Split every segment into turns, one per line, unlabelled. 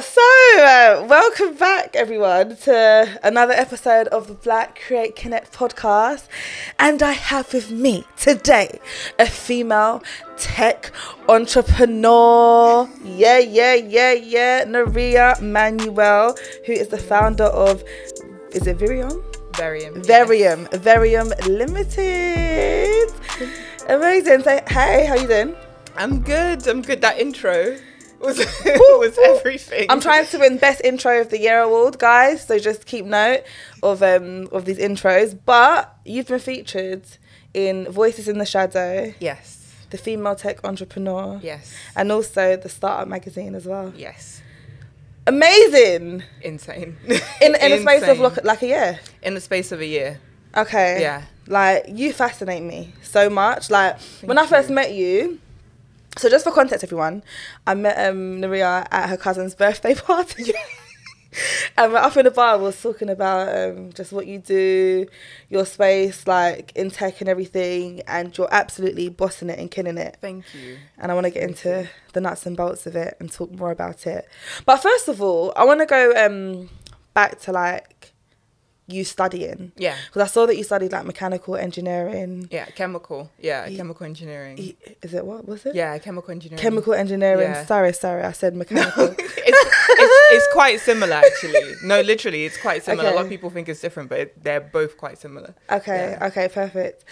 So uh, welcome back, everyone, to another episode of the Black Create Connect podcast. And I have with me today a female tech entrepreneur. Yeah, yeah, yeah, yeah. Nuria Manuel, who is the founder of, is it Virium?
Veriom.
Veriom, Veriom Limited. Amazing. Say, hey, how you doing?
I'm good. I'm good. That intro was was everything.
I'm trying to win best intro of the year award, guys. So just keep note of um of these intros. But you've been featured in Voices in the Shadow,
Yes.
the female tech entrepreneur,
Yes.
and also the Startup magazine as well.
Yes.
Amazing.
Insane.
In in a space of like, like a year.
in the space of a year.
Okay.
Yeah.
Like you fascinate me so much. Like when I first
you.
met you. So just for context, everyone, I met um Nuria at her cousin's birthday party. and we're up in the bar. We was talking about um, just what you do, your space, like in tech and everything, and you're absolutely bossing it and killing it.
Thank you.
And I want to get into the nuts and bolts of it and talk more about it. But first of all, I want to go um back to like you studying
Yeah.
because I saw that you studied like mechanical engineering.
Yeah. Chemical. Yeah.
Ye-
Chemical engineering.
Is it what was it?
Yeah. Chemical engineering.
Chemical engineering.
Yeah.
Sorry, sorry, I said mechanical.
it's, it's, it's quite similar actually. No, literally, it's quite similar. A lot of people think it's different, but it, they're both quite similar.
okay,
Yeah.
okay, perfect.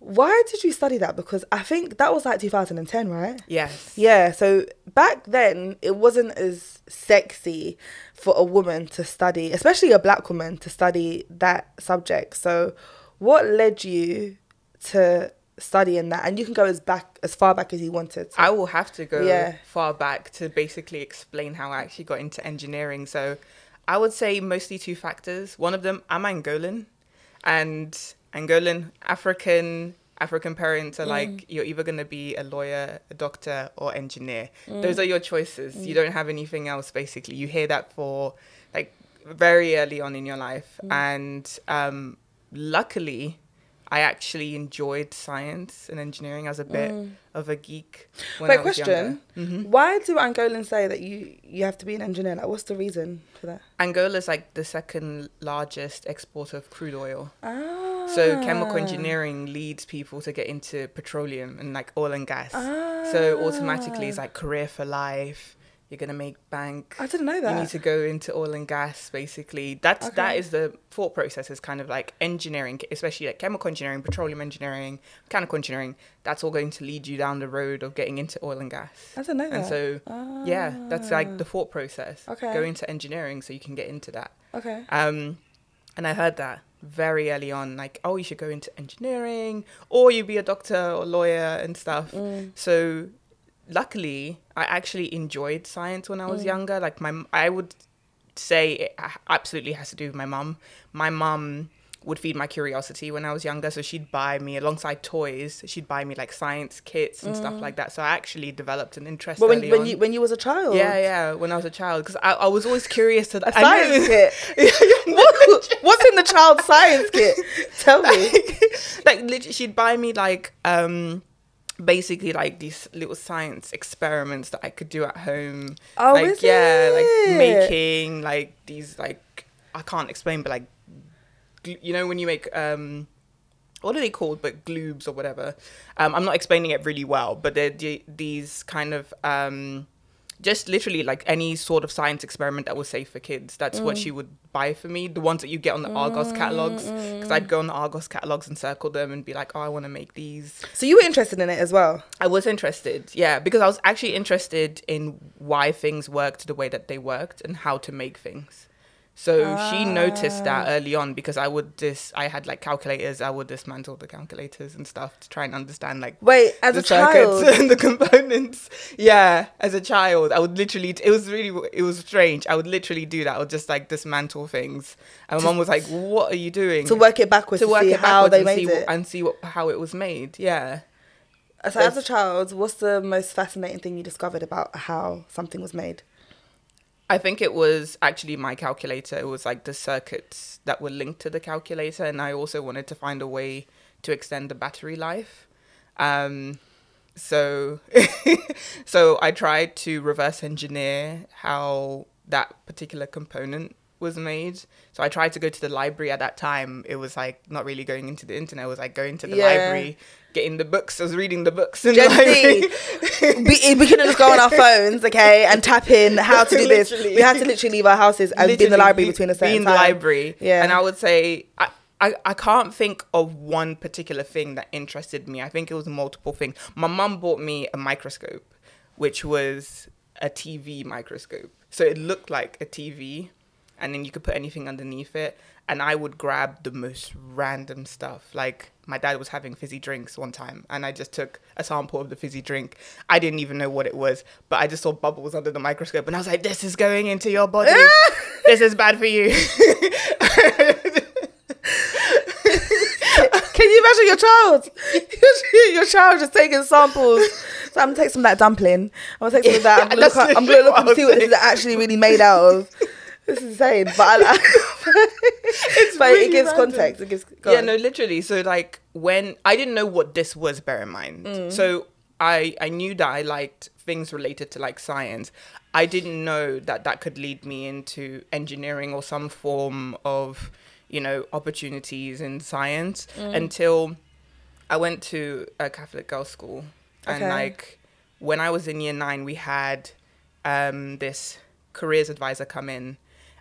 Why did you study that? Because I think that was like 2010, right?
Yes.
Yeah, so back then it wasn't as sexy for a woman to study, especially a black woman to study that subject. So what led you to studying that? And you can go as back as far back as you wanted. to.
I will have to go
Yeah.
far back to basically explain how I actually got into engineering. So I would say mostly two factors. One of them, I'm Angolan, and Angolan African African parents are mm. like you're either going to be a lawyer, a doctor, or engineer. Mm. Those are your choices. You mm. don't have anything else. Basically, you hear that for like very early on in your life, and um, luckily. I actually enjoyed science and engineering. I was a bit of a geek. When
Wait,
I was
question.
Mhm.
Why do Angolans say that you, you have to be an engineer? Like, what's the reason for that?
Angola is like the second largest exporter of crude oil.
Ah.
So chemical engineering leads people to get into petroleum and like oil and gas. So automatically it's
Ah.
like career for life. You're gonna make bank.
I didn't know that.
You need to go into oil and gas. Basically, that's that
Okay.
is the thought process. Is kind of like engineering, especially like chemical engineering, petroleum engineering, mechanical engineering. That's all going to lead you down the road of getting into oil and gas.
I didn't know that.
And so yeah, that's like the thought process.
Ah. Okay.
Go into engineering so you can get into that.
Okay.
Um, and I heard that very early on, like, oh, you should go into engineering, or you be a doctor or lawyer and stuff.
Mm.
So, luckily, I actually enjoyed science when I was
Mm.
younger. Like my, I would say it absolutely has to do with my mum. My mum would feed my curiosity when I was younger, so she'd buy me alongside toys. She'd buy me like science kits and stuff like that. So I actually developed an interest.
But Mm. when, when you when you was a child.
yeah, yeah, when I was a child, because I, I was always curious to
A science kit. What- what's in the child science kit? Tell me.
like literally she'd buy me like um basically like these little science experiments that I could do at home.
Oh,
like
is
yeah,
it?
like making like these like I can't explain but like you know when you make um what are they called but gloobs or whatever. Um I'm not explaining it really well, but they're the- these kind of um just literally like any sort of science experiment that was safe for kids. That's what
Mm.
she would buy for me. The ones that you get on the Argos catalogs, because I'd go on the Argos catalogs and circle them and be like, "Oh, I want to make these."
So you were interested in it as well.
I was interested, yeah, because I was actually interested in why things worked the way that they worked and how to make things. So she noticed that
Ah.
early on because I would dis I had like calculators, I would dismantle the calculators and stuff to try and understand like
Wait, as
the
a child.
and the components. Yeah, as a child, I would literally. It was really. It was strange. I would literally do that. I would just like dismantle things, and my mum was like, "What are you doing?"
to work it backwards to,
to work
see
it
how
backwards
they
and
made
see
it.
and see what how it was made. Yeah.
so as a child, what's the most fascinating thing you discovered about how something was made?
I think it was actually my calculator. It was like the circuits that were linked to the calculator, and I also wanted to find a way to extend the battery life. Um, so, so I tried to reverse engineer how that particular component was made. So I tried to go to the library at that time. It was like not really going into the internet. It was like going to the
Yeah.
library, getting the books. I was reading the books in
Gen we, we couldn't just go on our phones, okay, and tap in how to do this. We had to literally leave our houses and be in the
Literally
library
be-
between a
be
certain
in the library.
Yeah.
And I would say I, I, I can't think of one particular thing that interested me. I think it was multiple things. My mum bought me a microscope, which was a TV microscope. So it looked like a TV, and then you could put anything underneath it. And I would grab the most random stuff. Like my dad was having fizzy drinks one time, and I just took a sample of the fizzy drink. I didn't even know what it was, but I just saw bubbles under the microscope, and I was like, "This is going into your body. this is bad for you."
Can you imagine your child? your child just taking samples. So I'm gonna take some of that dumpling. I'm gonna take some of that. I'm gonna look, I'm gonna look and see what this is actually really made out of. This is insane, but I, but
really
it gives
random.
context. It gives
yeah,
on.
no, literally. So like when I didn't know what this was, bear in mind.
Mm.
So I I knew that I liked things related to like science. I didn't know that that could lead me into engineering or some form of you know opportunities in science
Mm.
until I went to a Catholic girls' school and
Okay.
like when I was in year nine, we had um, this careers advisor come in,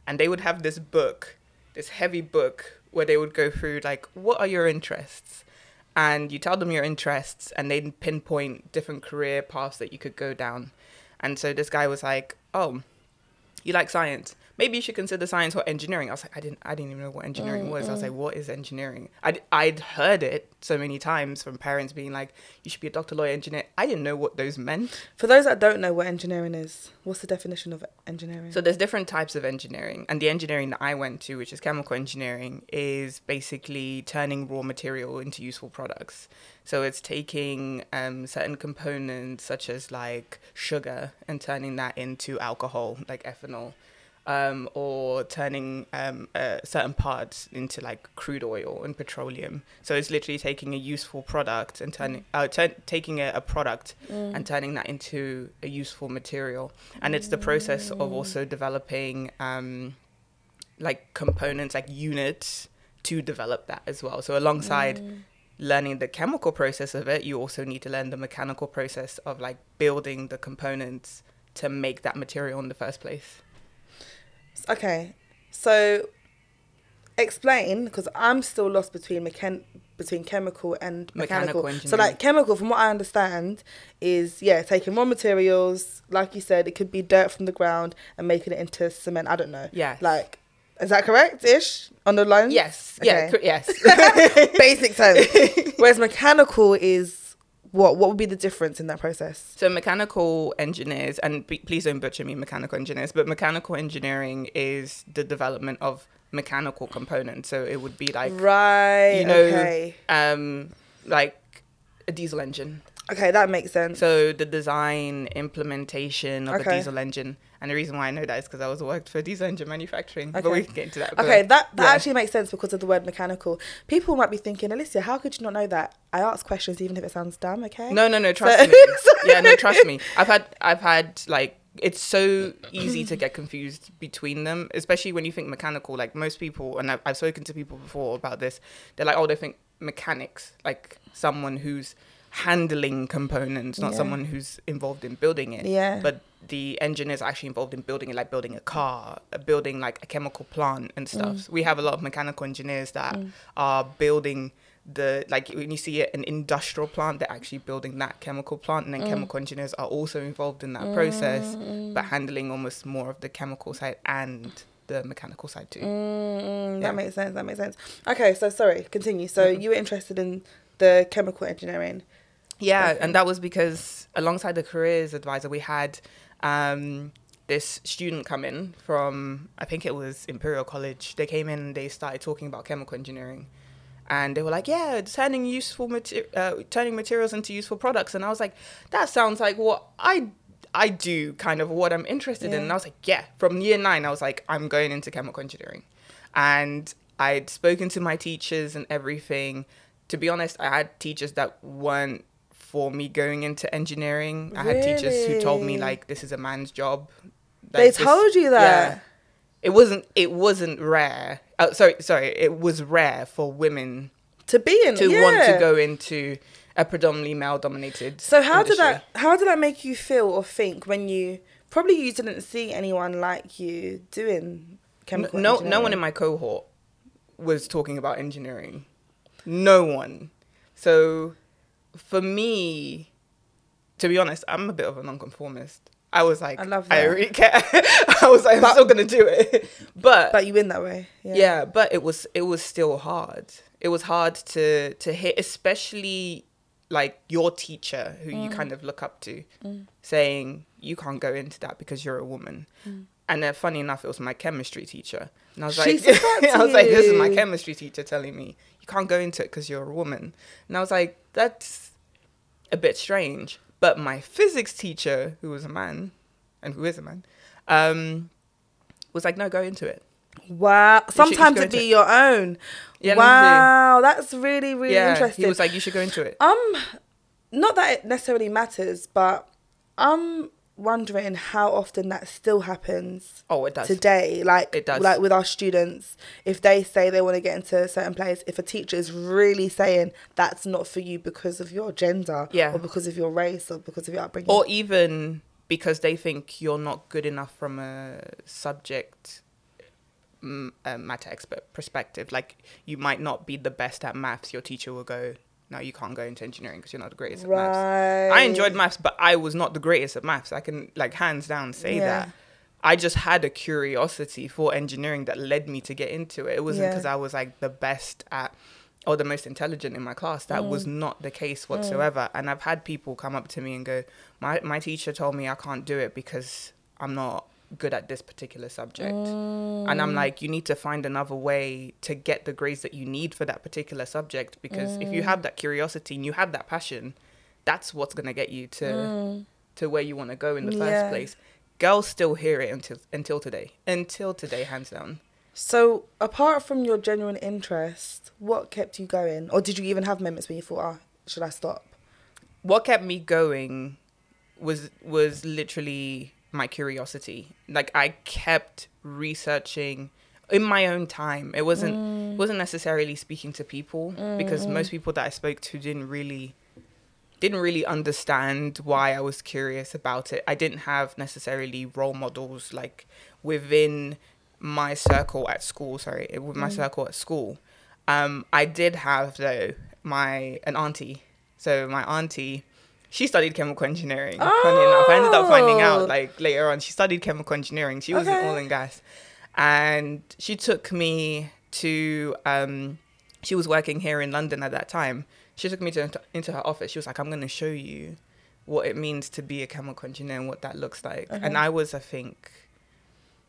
and they would have this book, this heavy book, where they would go through like, what are your interests, and you tell them your interests, and they'd pinpoint different career paths that you could go down, and so this guy was like, oh, you like science. Maybe you should consider science or engineering. I was like, I didn't, I didn't even know what engineering was. I was like, what is engineering? I'd, I'd heard it so many times from parents being like, you should be a doctor, lawyer, engineer. I didn't know what those meant.
For those that don't know what engineering is, what's the definition of engineering?
So there's different types of engineering, and the engineering that I went to, which is chemical engineering, is basically turning raw material into useful products. So it's taking um, certain components such as like sugar and turning that into alcohol, like ethanol, um, or turning um, uh, certain parts into like crude oil and petroleum. So it's literally taking a useful product and turning, uh, turn taking a, a product and turning that into a useful material. And it's the process of also developing um, like components, like units to develop that as well. So alongside learning the chemical process of it, you also need to learn the mechanical process of like building the components to make that material in the first place.
Okay, so explain because I'm still lost between mechan- between chemical and mechanical.
Mechanical
so like chemical, from what I understand, is yeah taking raw materials, like you said, it could be dirt from the ground and making it into cement. I don't know.
Yeah.
Like, is that correct? Ish on the line.
Yes. Yeah.
Okay.
cor- Yes.
Basic terms. Whereas mechanical is what? What would be the difference in that process?
So mechanical engineers, and p- please don't butcher me, mechanical engineers, but mechanical engineering is the development of mechanical components. So it would be like,
Right.
you know,
okay.
um, like a diesel engine.
Okay, that makes sense.
So the design, implementation of
Okay.
a diesel engine, and the reason why I know that is because I was worked for diesel engine manufacturing. But we can get into that. but,
Okay, that, that
yeah.
actually makes sense because of the word mechanical. People might be thinking, Alicia, how could you not know that? I ask questions even if it sounds dumb, okay?
No, no, no. Trust
So-
me. Yeah, no, trust me. I've had, I've had like it's so easy to get confused between them, especially when you think mechanical. Like most people, and I've, I've spoken to people before about this. They're like, oh, they think mechanics, like someone who's handling components, not
Yeah.
someone who's involved in building it.
Yeah.
But the engineers are actually involved in building it, like building a car, uh, building like a chemical plant and stuff.
Mm.
So we have a lot of mechanical engineers that are building the like when you see an industrial plant, they're actually building that chemical plant, and then
Mm.
chemical engineers are also involved in that process, but handling almost more of the chemical side and the mechanical side too.
Mm, mm,
Yeah.
That makes sense. That makes sense. Okay, so sorry, continue. So
Mhm.
you were interested in the chemical engineering.
Yeah, and that was because alongside the careers advisor, we had um, this student come in from I think it was Imperial College. They came in and they started talking about chemical engineering, and they were like, "Yeah, turning useful mater- uh, turning materials into useful products." And I was like, "That sounds like what I." I do kind of what I'm interested in. And I was like, yeah, from year nine, I was like, I'm going into chemical engineering. And I'd spoken to my teachers and everything. To be honest, I had teachers that weren't for me going into engineering. I had teachers who told me like this is a man's job.
they
this-
told you that.
Yeah. It wasn't. It wasn't rare. Oh, sorry, sorry. It was rare for women
To be in
to
yeah.
want to go into a predominantly male-dominated.
So how
industry.
did that how did that make you feel or think when you probably you didn't see anyone like you doing chemical
no, no one in my cohort was talking about engineering. No one. So for me, to be honest, I'm a bit of a nonconformist. I was like,
I love
I
that.
don't really care. I was like, I'm
But-
still gonna do it. But,
but you win that way. Yeah.
yeah. but it was it was still hard. It was hard to to hit, especially like your teacher who
Mm.
you kind of look up to, saying you can't go into that because you're a woman. And then, funny enough, it was my chemistry teacher, and I was
Mm. She
like,
said that to
I was like, this is my chemistry teacher telling me you can't go into it because you're a woman, and I was like, that's a bit strange. But my physics teacher, who was a man, and who is a man, um, was like, no, go into it.
Wow.
should- you should
Sometimes
go
it
into
be
it.
your own.
Yeah,
wow, that's really really
yeah,
interesting.
he was like, you should go into it.
um, not that it necessarily matters, but I'm wondering how often that still happens
Oh, it does.
today. Like
It does.
like with our students, if they say they want to get into a certain place, if a teacher is really saying that's not for you because of your gender,
Yeah.
or because of your race, or because of your upbringing,
or even because they think you're not good enough from a subject mm, a matter expert perspective like you might not be the best at maths your teacher will go no you can't go into engineering because you're not the greatest at maths i enjoyed maths but i was not the greatest at maths i can like hands down say
Yeah.
that i just had a curiosity for engineering that led me to get into it it wasn't
Yeah.
because i was like the best at or the most intelligent in my class. That was
Mm.
not the case whatsoever. And I've had people come up to me and go, "My my teacher told me I can't do it because I'm not good at this particular subject." And
Mm.
I'm like, "You need to find another way to get the grades that you need for that particular subject because if
Mm.
you have that curiosity and you have that passion, that's what's going to get you to to where you want to go in the
Mm. Yeah.
first place." Girls still hear it until until today. Until today, hands down.
So, apart from your genuine interest, what kept you going, or did you even have moments when you thought, "Ah, should I stop?"
what kept me going was was literally my curiosity. Like i kept researching in my own time. It wasn't mm. wasn't necessarily speaking to people because mm-hmm. most people that i spoke to didn't really didn't really understand why i was curious about it. I didn't have necessarily role models like within my circle at school sorry eh, with my mm. circle at school. Um i did have though my an auntie. So my auntie she studied chemical engineering. Funny enough, I ended up finding
Oh.
out like later on she studied chemical engineering. She was in oil and gas, and she took me to. Um, she was working here in London at that time. She took me to into her office. She was like, "I'm going to show you what it means to be a chemical engineer and what that looks like." And. I was, I think,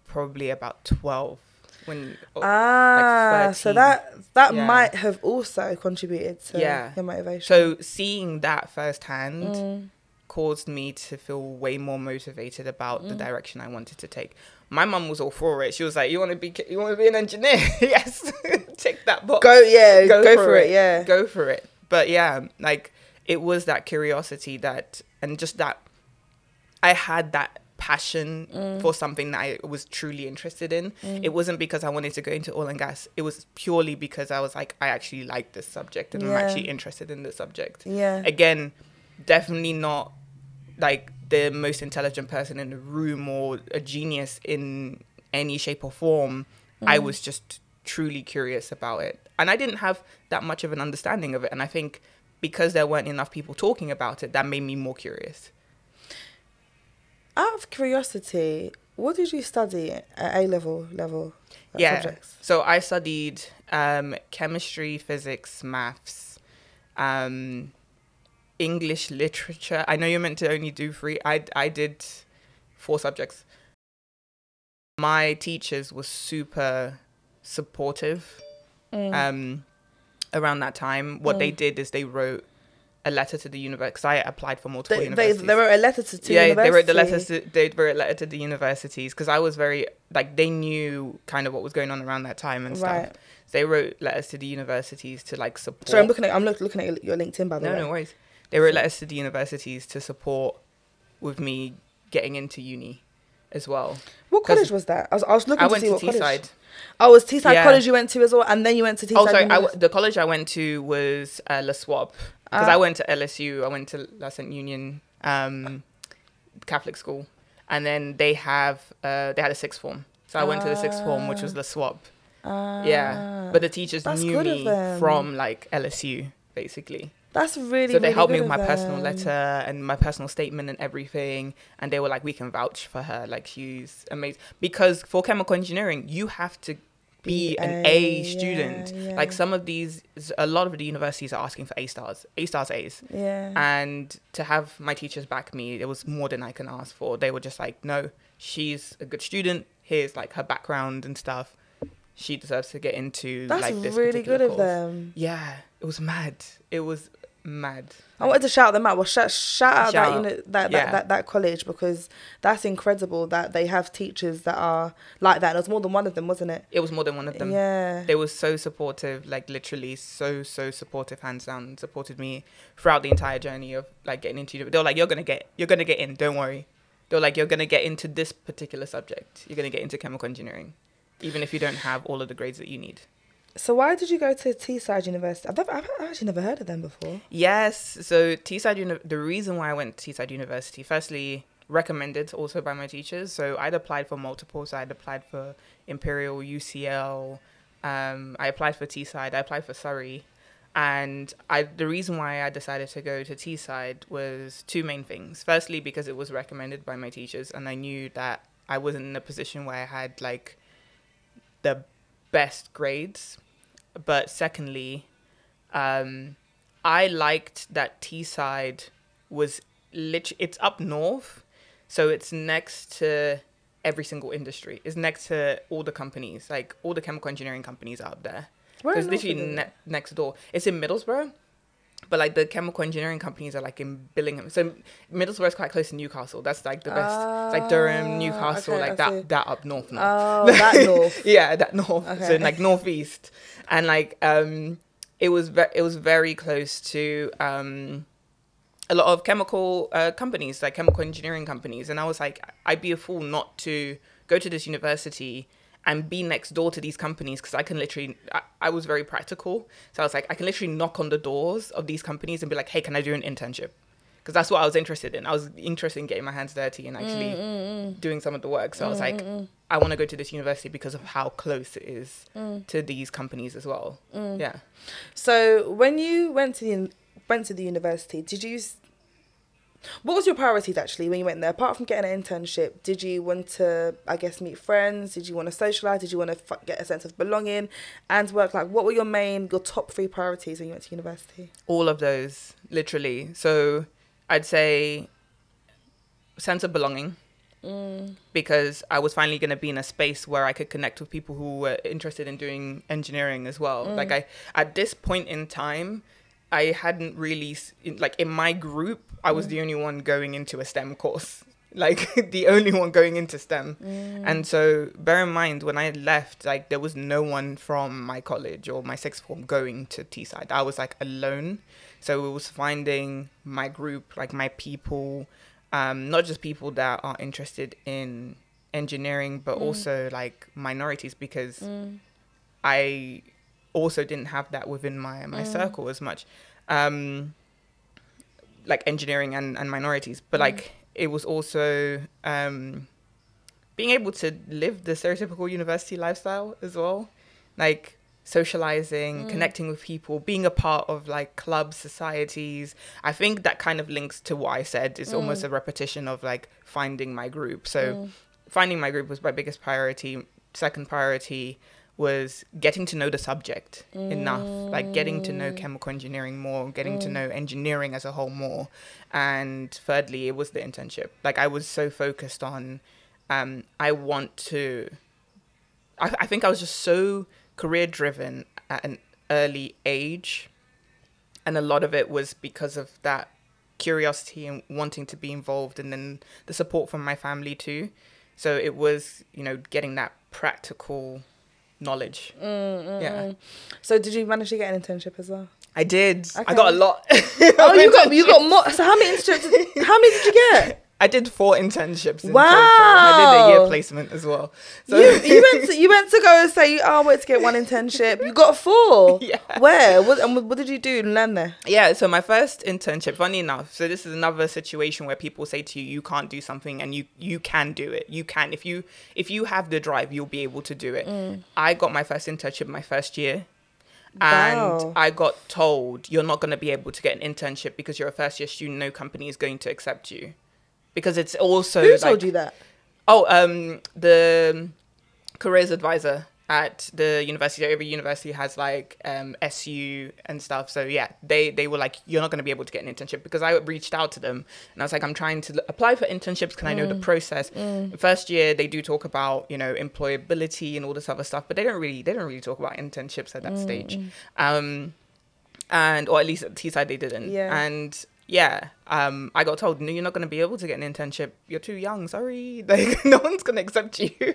probably about twelve when. oh,
Ah, so that that
Yeah.
might have also contributed to
Yeah.
your motivation.
So seeing that firsthand.
Mm.
caused me to feel way more motivated about
Mm.
the direction I wanted to take. My mum was all for it. She was like, "You want to be, you want to be an engineer? yes, take that box.
go, yeah, go, for, it. yeah.
go for it." But yeah, like it was that curiosity that, and just that I had that passion
Mm.
for something that I was truly interested in. It wasn't because I wanted to go into oil and gas. It was purely because I was like, I actually like this subject and I'm actually interested in this subject
Yeah.
again definitely not like the most intelligent person in the room or a genius in any shape or form i
Mm.
was just truly curious about it and i didn't have that much of an understanding of it and i think because there weren't enough people talking about it that made me more curious
Out of curiosity, what did you study? At A level level uh,
yeah
subjects?
so i studied um, chemistry physics maths um, english literature. I know you're meant to only do three. I, I did four subjects. My teachers were super supportive
Mm.
um, around that time. What they did is they wrote a letter to the university because i applied for multiple
They, they,
universities
they wrote a letter to two
yeah, they wrote the letters. To, they wrote a letter to the universities because I was very like they knew kind of what was going on around that time and stuff.
Right.
So they wrote letters to the universities to like support.
So I'm looking at I'm look, looking at your LinkedIn by the
no,
way.
no no worries. They wrote letters to the universities to support with me getting into uni. as well.
What college was that? I was, I was looking
I
to
went
see
to
what college.
Teesside.
Oh, it was Teesside
Yeah.
College you went to as well, and then you went to Teesside.
Oh, sorry. I w- the college I went to was uh, LaSWAP because
Ah.
I went to LSU. I went to La Sainte Union um, Catholic school, and then they have uh, they had a sixth form. So I went to the sixth form, which was Swab. yeah,
Ah,
but the teachers knew me from like LSU, basically.
that's really.
so they
really
helped me with my
of
personal letter and my personal statement and everything and they were like we can vouch for her like she's amazing because for chemical engineering you have to be an A
yeah,
student.
yeah.
like some of these a lot of the universities are asking for A stars A stars A's.
Yeah.
and to have my teachers back me it was more than I can ask for. They were just like no she's a good student. Here's like her background and stuff. She deserves to get into
that's
like this
really
particular
good of them.
yeah it was mad. It was mad
I wanted to shout them out. Well, shout, shout out that,
Shout.
you know, that,
Yeah.
that, that that college because that's incredible that they have teachers that are like that. There was more than one of them, wasn't it?
it was more than one of them
Yeah.
they were so supportive like literally so so supportive hands down supported me throughout the entire journey of like getting into they were like you're gonna get you're gonna get in don't worry they were like you're gonna get into this particular subject you're gonna get into chemical engineering even if you don't have all of the grades that you need
So why did you go to Teesside University? I've, never, I've actually never heard of them before.
yes so teesside Uni- the reason why i went to teesside university firstly recommended also by my teachers so i'd applied for multiple so i'd applied for imperial ucl um, i applied for teesside i applied for surrey and I, the reason why I decided to go to Teesside was two main things. Firstly, because it was recommended by my teachers, and I knew that I wasn't in a position where I had like the best grades. But secondly, um, I liked that Teesside was lit. It's up north, so it's next to every single industry. It's next to all the companies, like all the chemical engineering companies out there.
Where
So it's literally ne- next door. It's in Middlesbrough, but like the chemical engineering companies are like in Billingham. So Middlesbrough is quite close to Newcastle. That's like the best. it's like
Ah,
Durham, Newcastle,
okay,
like that. That up north now.
Oh, that north.
yeah, that north. So
Okay.
like northeast, and like um, it was ve- it was very close to um, a lot of chemical uh, companies, like chemical engineering companies, and I was like, I'd be a fool not to go to this university and be next door to these companies because I can literally. I, I was very practical, so I was like, I can literally knock on the doors of these companies and be like, Hey, can I do an internship? Because that's what I was interested in. I was interested in getting my hands dirty and actually mm, mm, mm. doing some of the work. So I was like, I want to go to this university because of how close it is to these companies as well. Yeah.
So when you went to the went to the university, did you? What was your priorities actually when you went there? Apart from getting an internship, did you want to, I guess, meet friends? Did you want to socialize? Did you want to f- get a sense of belonging and work? Like, what were your main, your top three priorities when you went to university?
all of those literally so i'd say sense of belonging mm. because i was finally going to be in a space where i could connect with people who were interested in doing engineering as well mm. like i at this point in time i hadn't really like in my group i was the mm. only one going into a stem course. Like the only one going into stem. Mm. And so bear in mind when i left like there was no one from my college or my sixth form going to teesside. I was like alone. So it was finding my group like my people um, not just people that are interested in engineering but mm. also like minorities because i also didn't have that within my my mm. circle as much um like engineering and, and minorities. But mm. like it was also um being able to live the stereotypical university lifestyle as well. Like socializing mm. connecting with people being a part of like clubs societies. I think that kind of links to what i said. Is almost a repetition of like finding my group. So finding my group was my biggest priority. Second priority was getting to know the subject enough like getting to know chemical engineering more getting to know engineering as a whole more. And thirdly it was the internship. Like i was so focused on um i want to i, I think i was just so career driven at an early age. And a lot of it was because of that curiosity and wanting to be involved and then the support from my family too. So it was you know getting that practical knowledge mm, mm, yeah mm.
So did you manage to get an internship as well?
i did i got a lot
Oh, you got you got more. So how many internships? How many did you get?
I did four internships. In
Wow.
total. I did a year placement as well. So
you, you went to you went to go and say, "Oh, I went to get one internship." You got four.
Yeah.
Where? What, and what did you do and learn there?
Yeah, so my first internship, funny enough, so this is another situation where people say to you, you can't do something and you you can do it. You can if you if you have the drive, you'll be able to do it.
Mm.
I got my first internship my first year. And
Wow.
I got told you're not going to be able to get an internship because you're a first year student. No company is going to accept you because it's also
Who
like,
told you that?
Oh, um, the careers advisor at the university. Every university has like um, SU and stuff. So yeah, they they were like, you're not going to be able to get an internship because I reached out to them and I was like, I'm trying to l- apply for internships. Can I know the process? First year they do talk about you know employability and all this other stuff, but they don't really they don't really talk about internships at that stage. Um, and or at least at Teesside they didn't.
Yeah.
And yeah, um, I got told, no, you're not going to be able to get an internship. You're too young. Sorry, like no one's going to accept you.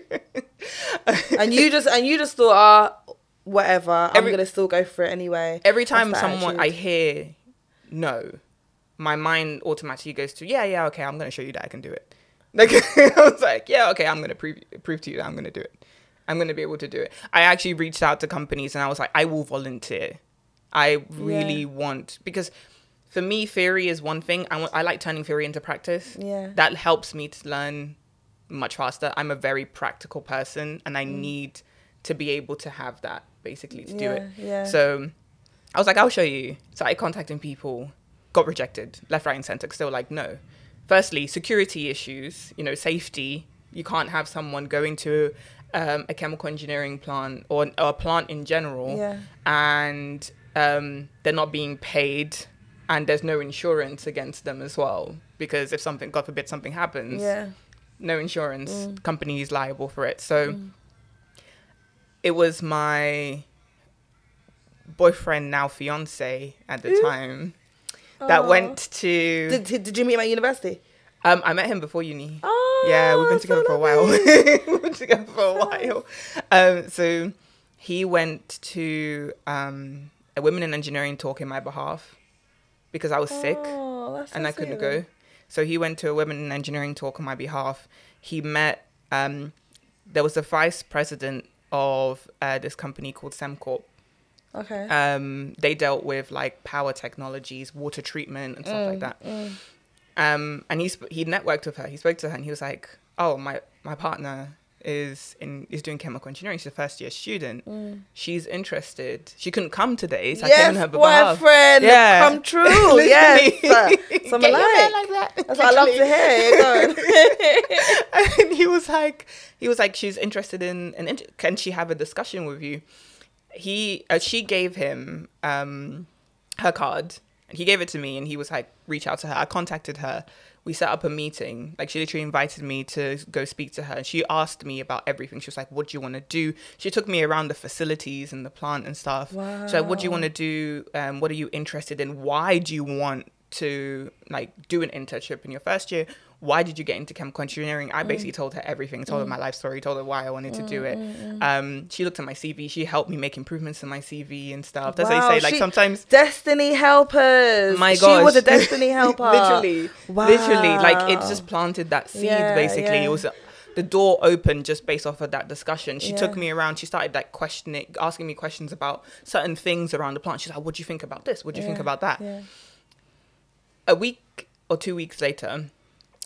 And you just and you just thought, ah, whatever.
Every-
I'm gonna still go for it anyway.
Every time someone I hear no, my mind automatically goes to yeah, yeah, okay, I'm going to show you that I can do it. Like I was like, yeah, okay, I'm going to prove prove to you that I'm going to do it. I'm going to be able to do it. I actually reached out to companies and I was like, I will volunteer. I really
Yeah.
want because for me, theory is one thing. I want, I like turning theory into practice.
Yeah.
That helps me to learn much faster. I'm a very practical person and I need to be able to have that basically to do it.
Mm. Yeah, yeah.
So I was like, I'll show you. So I contacting people, got rejected, left, right, and center. Because they were like, no. Firstly, security issues, you know, safety. You can't have someone going to um, a chemical engineering plant or, or a plant in general
Yeah.
and um, they're not being paid and there's no insurance against them as well. Because if something, God forbid, something happens,
Yeah.
no insurance
Mm.
company is liable for it so it was my boyfriend now fiance at the
Ooh.
time that
Aw.
went to
Did, did, did you meet him at university?
um i met him before uni
Oh,
yeah we've been
so
together for a while we've been together for a while um so he went to um a women in engineering talk in my behalf because i was sick
Oh,
and I couldn't go. So he went to a women in engineering talk on my behalf. He met, um, there was a vice president of uh, this company called Sembcorp.
Okay.
Um, they dealt with like power technologies, water treatment, and stuff like
Mm,
that.
mm.
Um, and he sp- he networked with her. He spoke to her, and he was like, "Oh, my my partner is in is doing chemical engineering. She's a first year student.
Mm.
She's interested. She couldn't come today, so I came
yes,
on her behalf."
boyfriend,
Yeah.
come true. yes,
Literally.
some
Get
like.
like that.
That's what I love to hear.
And he was like he was like she's interested in an inter- can she have a discussion with you he uh, she gave him um her card and he gave it to me and he was like reach out to her i contacted her we set up a meeting. Like she literally invited me to go speak to her she asked me about everything. She was like what do you want to do? She took me around the facilities and the plant and stuff.
Wow.
so what do you want to do? Um, what are you interested in? Why do you want to like do an internship in your first year why did you get into chemical engineering? I basically mm. told her everything told her my mm. life story told her why i wanted to do it. Mm, um, she looked at my cv she helped me make improvements in my cv and stuff. That's
Wow,
how you say like
she-
sometimes
Destiny helpers.
my
she
gosh.
was a destiny helper.
literally. Wow. literally. Like it just planted that seed
Yeah,
basically.
yeah.
it was the door opened just based off of that discussion. She took me around she started like questioning asking me questions about certain things around the plant. She's like what do you think about this? What do you think about that?
Yeah.
a week or two weeks later,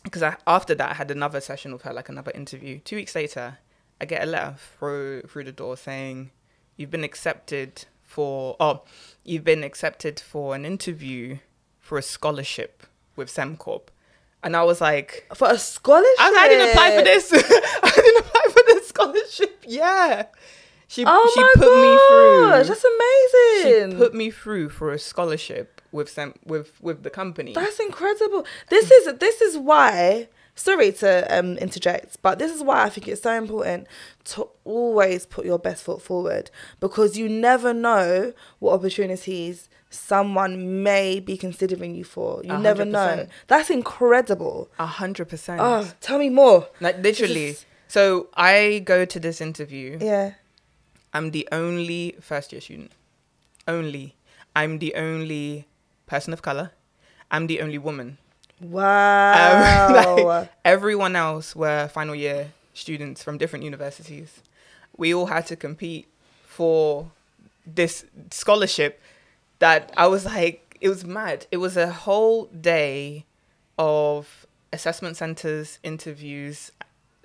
because I, after that I had another session with her, like another interview. Two weeks later, I get a letter through through the door saying, "You've been accepted for oh, you've been accepted for an interview for a scholarship with Sembcorp," and I was like,
For a scholarship.
I, I didn't apply for this. I didn't apply for this scholarship. Yeah, she
Oh
she
my
put me through.
that's amazing.
She put me through for a scholarship with Sem with with the company.
That's incredible. This is this is why. Sorry to um, interject, but this is why I think it's so important to always put your best foot forward because you never know what opportunities someone may be considering you for. You
A
never know. That's incredible.
A hundred percent.
Oh, tell me more.
Like literally.
is-
So I go to this interview.
Yeah.
I'm the only first year student. Only. I'm the only person of color. I'm the only woman.
Wow.
like, everyone else were final year students from different universities. We all had to compete for this scholarship that I was like, it was mad. It was a whole day of assessment centers, interviews.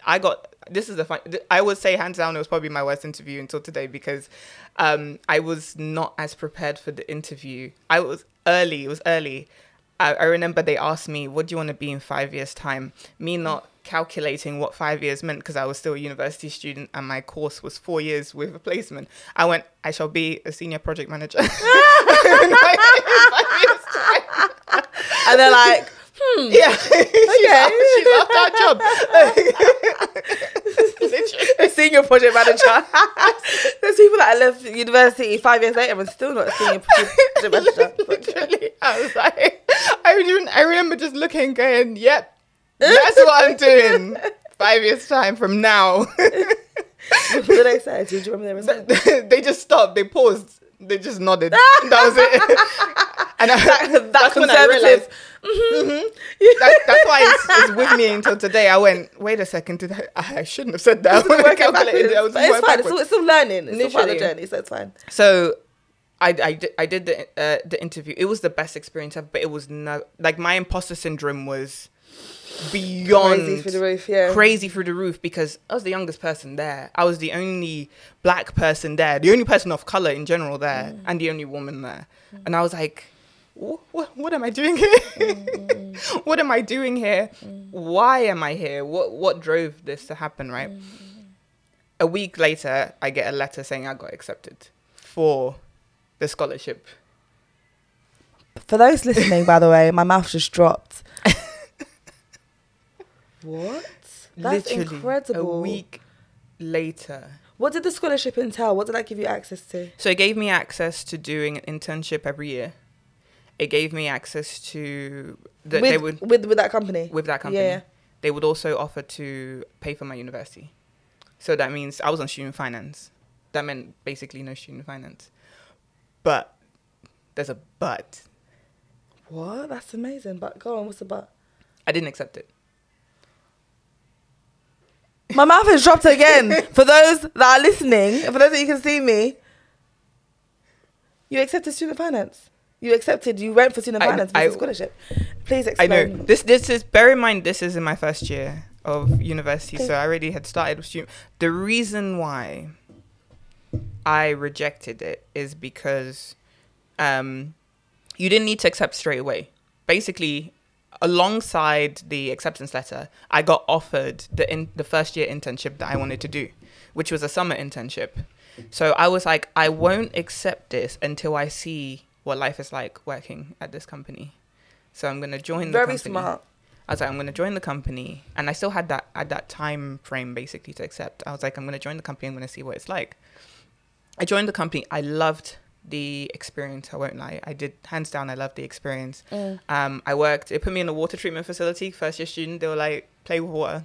I got this is the fun. I would say hands down, it was probably my worst interview until today because um, I was not as prepared for the interview. I was early. It was early. I, I remember they asked me, "What do you want to be in five years' time?" Me not calculating what five years meant because I was still a university student and my course was four years with a placement. I went, "I shall be a senior project manager." and
they're like, hmm.
Yeah. she's, out, she's our
job. a senior project manager. There's people that left university five years later and still not a senior project manager.
Literally, I was like, I, even, I remember just looking, going, yep, that's what I'm doing five years' time from now.
what did they say? Did you remember
their They just stopped, they paused, they just nodded. that was it.
and I, that, that that's when I realized
Mm-hmm. Mm-hmm. That, that's why it's, it's, with me until today. I went, wait a second, did I, I shouldn't have said that.
When I calculated it. It's fine. It's still, it's still learning. It's Literally. still part of the journey, so it's fine.
So I, I, did, I did the uh, the interview. It was the best experience ever, but it was no like my imposter syndrome was beyond
crazy through the roof. Yeah,
crazy through the roof because I was the youngest person there. I was the only black person there, the only person of color in general there, mm. and the only woman there. Mm. And I was like, what, what am I doing here? Mm-hmm. what am I doing here? Mm. Why am I here? What what drove this to happen, right? Mm-hmm. A week later, I get a letter saying I got accepted for the scholarship.
For those listening, by the way, my mouth just dropped. what? That's Literally incredible.
A week later.
What did the scholarship entail? What did that give you access to?
So it gave me access to doing an internship every year it gave me access to
that with, they would with with that company
with that company. Yeah. They would also offer to pay for my university. So that means I was on student finance. That meant basically no student finance. But there's a but.
What? That's amazing. But go on, what's the but?
I didn't accept it.
My mouth has dropped again. for those that are listening, for those that you can see me, you accepted student finance. You accepted. You went for student finance I, scholarship. Please explain. I know
this. This is. Bear in mind, this is in my first year of university, okay. so I already had started with student. The reason why I rejected it is because um, you didn't need to accept straight away. Basically, alongside the acceptance letter, I got offered the in, the first year internship that I wanted to do, which was a summer internship. So I was like, I won't accept this until I see what life is like working at this company. So I'm gonna join
Very
the company.
smart.
I was like, I'm gonna join the company, and I still had that at that time frame basically to accept. I was like, I'm gonna join the company. I'm gonna see what it's like. I joined the company. I loved the experience. I won't lie. I did hands down. I loved the experience. Mm. Um, I worked. It put me in a water treatment facility. First year student. They were like, play with water.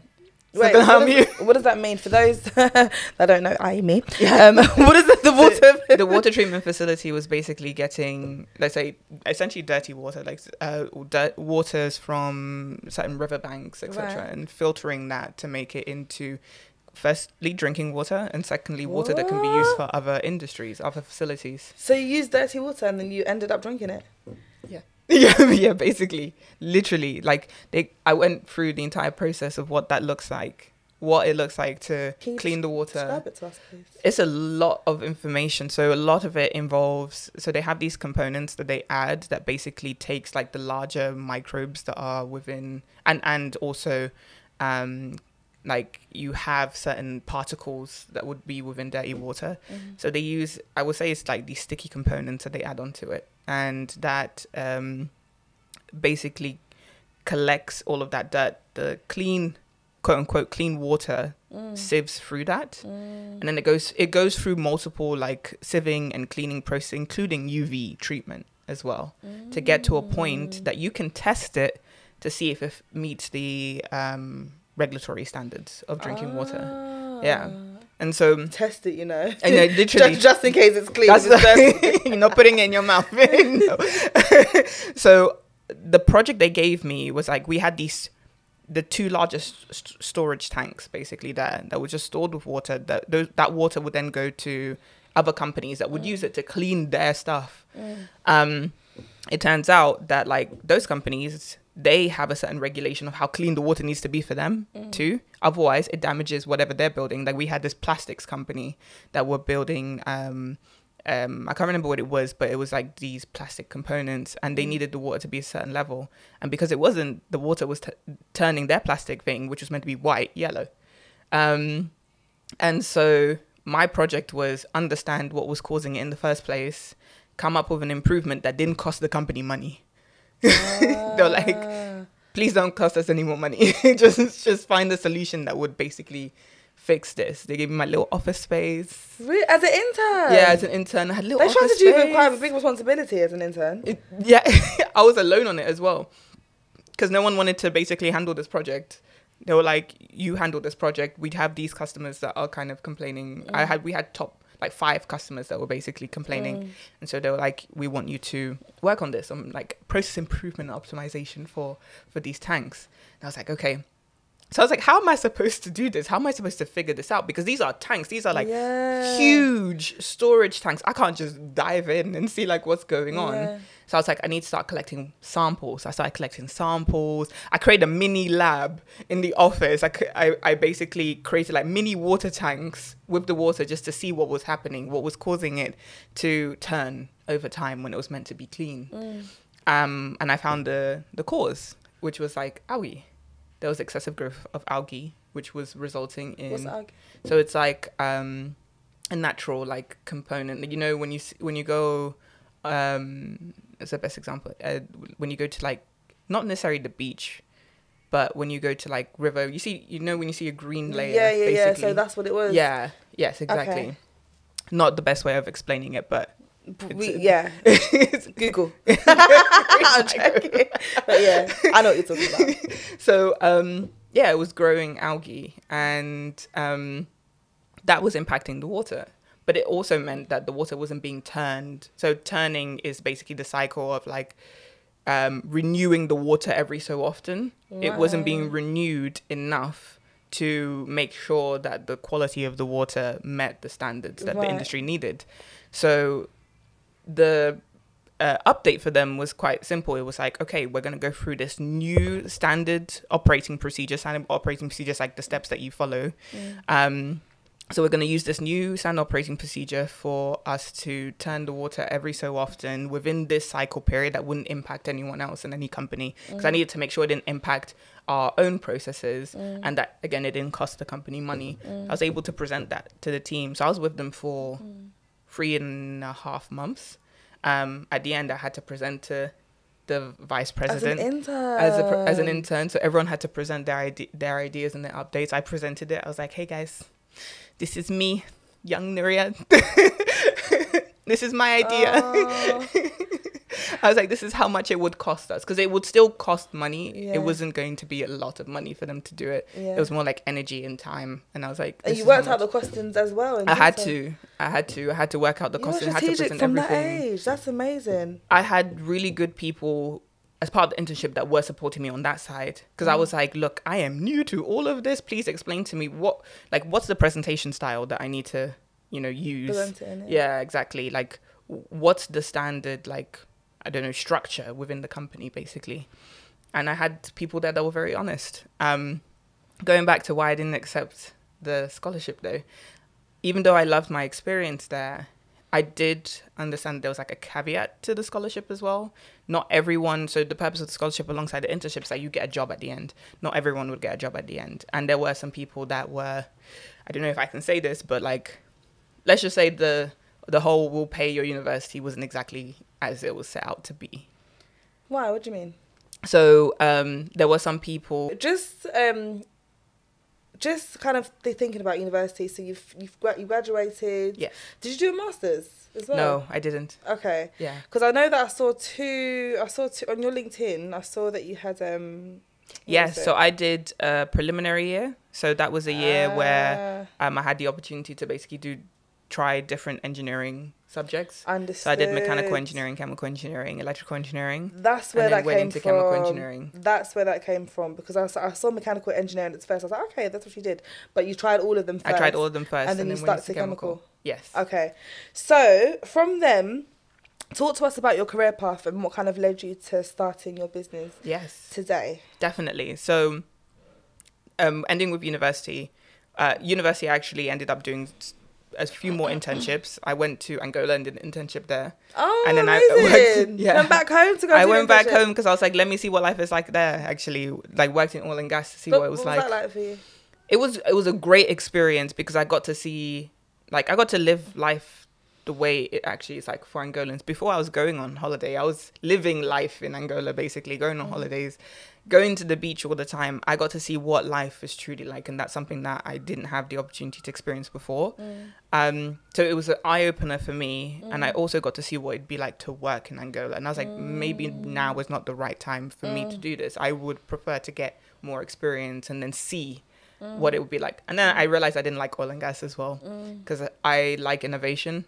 Wait, what does, what does, that mean for those that don't know? I me. Yeah. Um, what is the, the water?
the water treatment facility was basically getting, let's say, essentially dirty water, like uh, dirt, waters from certain riverbanks, etc., right. and filtering that to make it into, firstly, drinking water, and secondly, water what? that can be used for other industries, other facilities.
So you used dirty water, and then you ended up drinking it.
Yeah. yeah, yeah, basically, literally, like they, I went through the entire process of what that looks like, what it looks like to clean the water.
It to us, please.
it's a lot of information. So a lot of it involves. So they have these components that they add that basically takes like the larger microbes that are within, and and also, um, like you have certain particles that would be within dirty water. Mm-hmm. So they use, I would say, it's like these sticky components that they add onto it and that um, basically collects all of that dirt. The clean, quote unquote, clean water mm. sieves through that, mm. and then it goes it goes through multiple like sieving and cleaning process, including UV treatment as well, mm. to get to a point mm. that you can test it to see if it meets the um, regulatory standards of drinking ah. water. Yeah. And so
test it, you know.
And yeah, literally
just, just in case it's clean. It's
you're not putting it in your mouth. so the project they gave me was like we had these the two largest st- storage tanks basically there that were just stored with water that those, that water would then go to other companies that would use it to clean their stuff um it turns out that like those companies they have a certain regulation of how clean the water needs to be for them too otherwise it damages whatever they're building like we had this plastics company that were building um um, I can't remember what it was, but it was like these plastic components, and they needed the water to be a certain level. And because it wasn't, the water was t- turning their plastic thing, which was meant to be white, yellow. Um, and so my project was understand what was causing it in the first place, come up with an improvement that didn't cost the company money. They're like,
Ah.
please don't cost us any more money. just just find a solution that would basically fix this. They gave me my little office space.
Really? As an intern?
Yeah, as an intern, I had a little
They
office
to do
space.
quite a big responsibility as an intern.
It, yeah, I was alone on it as well because no one wanted to basically handle this project. They were like, "You handle this project. We'd have these customers that are kind of complaining. I had we had top like five customers that were basically complaining, mm. and so they were like, "We want you to work on this, on like process improvement and optimization for for these tanks." And I was like, "Okay." So I was like, "How am I supposed to do this? How am I supposed to figure this out? Because these are tanks. These are like
Yeah.
huge storage tanks. I can't just dive in and see like what's going on."
Yeah.
So I was like, I need to start collecting samples. I started collecting samples. I created a mini lab in the office. I, I, I basically created like mini water tanks with the water just to see what was happening, what was causing it to turn over time when it was meant to be clean.
Mm.
Um, and I found the, the cause, which was like algae. There was excessive growth of algae, which was resulting in. So it's like um, a natural like component. You know, when you when you go, um, it's the best example. Uh, when you go to like not necessarily the beach, but when you go to like river, you see, you know, when you see a green layer.
Yeah, yeah, yeah. So that's what it was.
yeah, yes, exactly.
Okay.
Not the best way of explaining it, but
We, yeah.
it's
Google. I'm joking. But yeah, I know what you're talking about.
so um yeah it was growing algae and um that was impacting the water but it also meant that the water wasn't being turned so turning is basically the cycle of like um, renewing the water every so often it wasn't being renewed enough to make sure that the quality of the water met the standards that
Right.
the industry needed so the uh, update for them was quite simple. It was like, okay, we're going to go through this new standard operating procedure, standard operating procedures like the steps that you follow. Um, so we're going to use this new standard operating procedure for us to turn the water every so often within this cycle period that wouldn't impact anyone else in any company. Because I mm. needed to make sure it didn't impact our own processes mm. and that, again, it didn't cost the company money. Mm. I was able to present that to the team. So I was with them for three and a half months. Um, at the end, I had to present to the vice president
As an intern.
as a as an intern. So everyone had to present their ide- their ideas and their updates. I presented it. I was like, "Hey guys, this is me, young Nuria. this is my idea."
Oh,
I was like, "This is how much it would cost us because it would still cost money.
Yeah.
It wasn't going to be a lot of money for them to do it.
yeah.
It was more like energy and time." And I was like,
and you worked out the costings as well.
I had to. I had to. I had to work out the
You
and had to present
from
everything.
that age. That's amazing.
I had really good people as part of the internship that were supporting me on that side because I
Mm.
was like, look, I am new to all of this. Please explain to me what, like, what's the presentation style that I need to, you know, use.
Present in it.
Yeah, exactly. Like, what's the standard, like, I don't know, structure within the company, basically. And I had people there that were very honest. Um, going back to why I didn't accept the scholarship, though, even though I loved my experience there, I did understand there was like a caveat to the scholarship as well. Not everyone, so the purpose of the scholarship alongside the internship is that you get a job at the end. Not everyone would get a job at the end. And there were some people that were, I don't know if I can say this, but like, let's just say the the whole will pay your university wasn't exactly as it was set out to be.
Why? What do you mean?
So um, there were some people.
Just um, just kind of th- thinking about university. So you've you've gra- you graduated.
Yes.
Did you do a masters as well?
No, I didn't.
Okay.
Yeah.
Because I know that I saw two. I saw two on your LinkedIn. I saw that you had um.
Yes.
was
So? I did a preliminary year. So that was a year where
Ah,
um, I had the opportunity to basically do try different engineering subjects.
Understood.
So I did mechanical engineering, chemical engineering, electrical engineering.
That's where
and then
that
went
came
into
from.
chemical engineering.
That's where that came from because I, saw- I saw mechanical engineering at first. I was like, okay, that's what you did. But you tried all of them first.
I tried all of them first,
and then you
went
stuck
into
to chemical.
Yes.
Okay. So from them, talk to us about your career path and what kind of led you to starting your business
Yes.
today.
Definitely. So, um, ending with university, uh, university I actually ended up doing a few more internships. I went to Angola and did an internship there.
Oh,
And then I worked- yeah.
Went back home to go.
I went back home because I was like, let me see what life is like there. Actually, like worked in oil and gas to see
But
what it was
what
like.
was that like for you?
It was it was a great experience because I got to see, like, I got to live life the way it actually is like for Angolans. Before I was going on holiday, I was living life in Angola, basically going on
Mm.
holidays, going to the beach all the time. I got to see what life is truly like, and that's something that I didn't have the opportunity to experience before.
Mm.
Um, so it was an eye opener for me, and I also got to see what it'd be like to work in Angola. And I was like, maybe now is not the right time for me to do this. I would prefer to get more experience and then see what it would be like. And then I realized I didn't like oil and gas as well because I like innovation,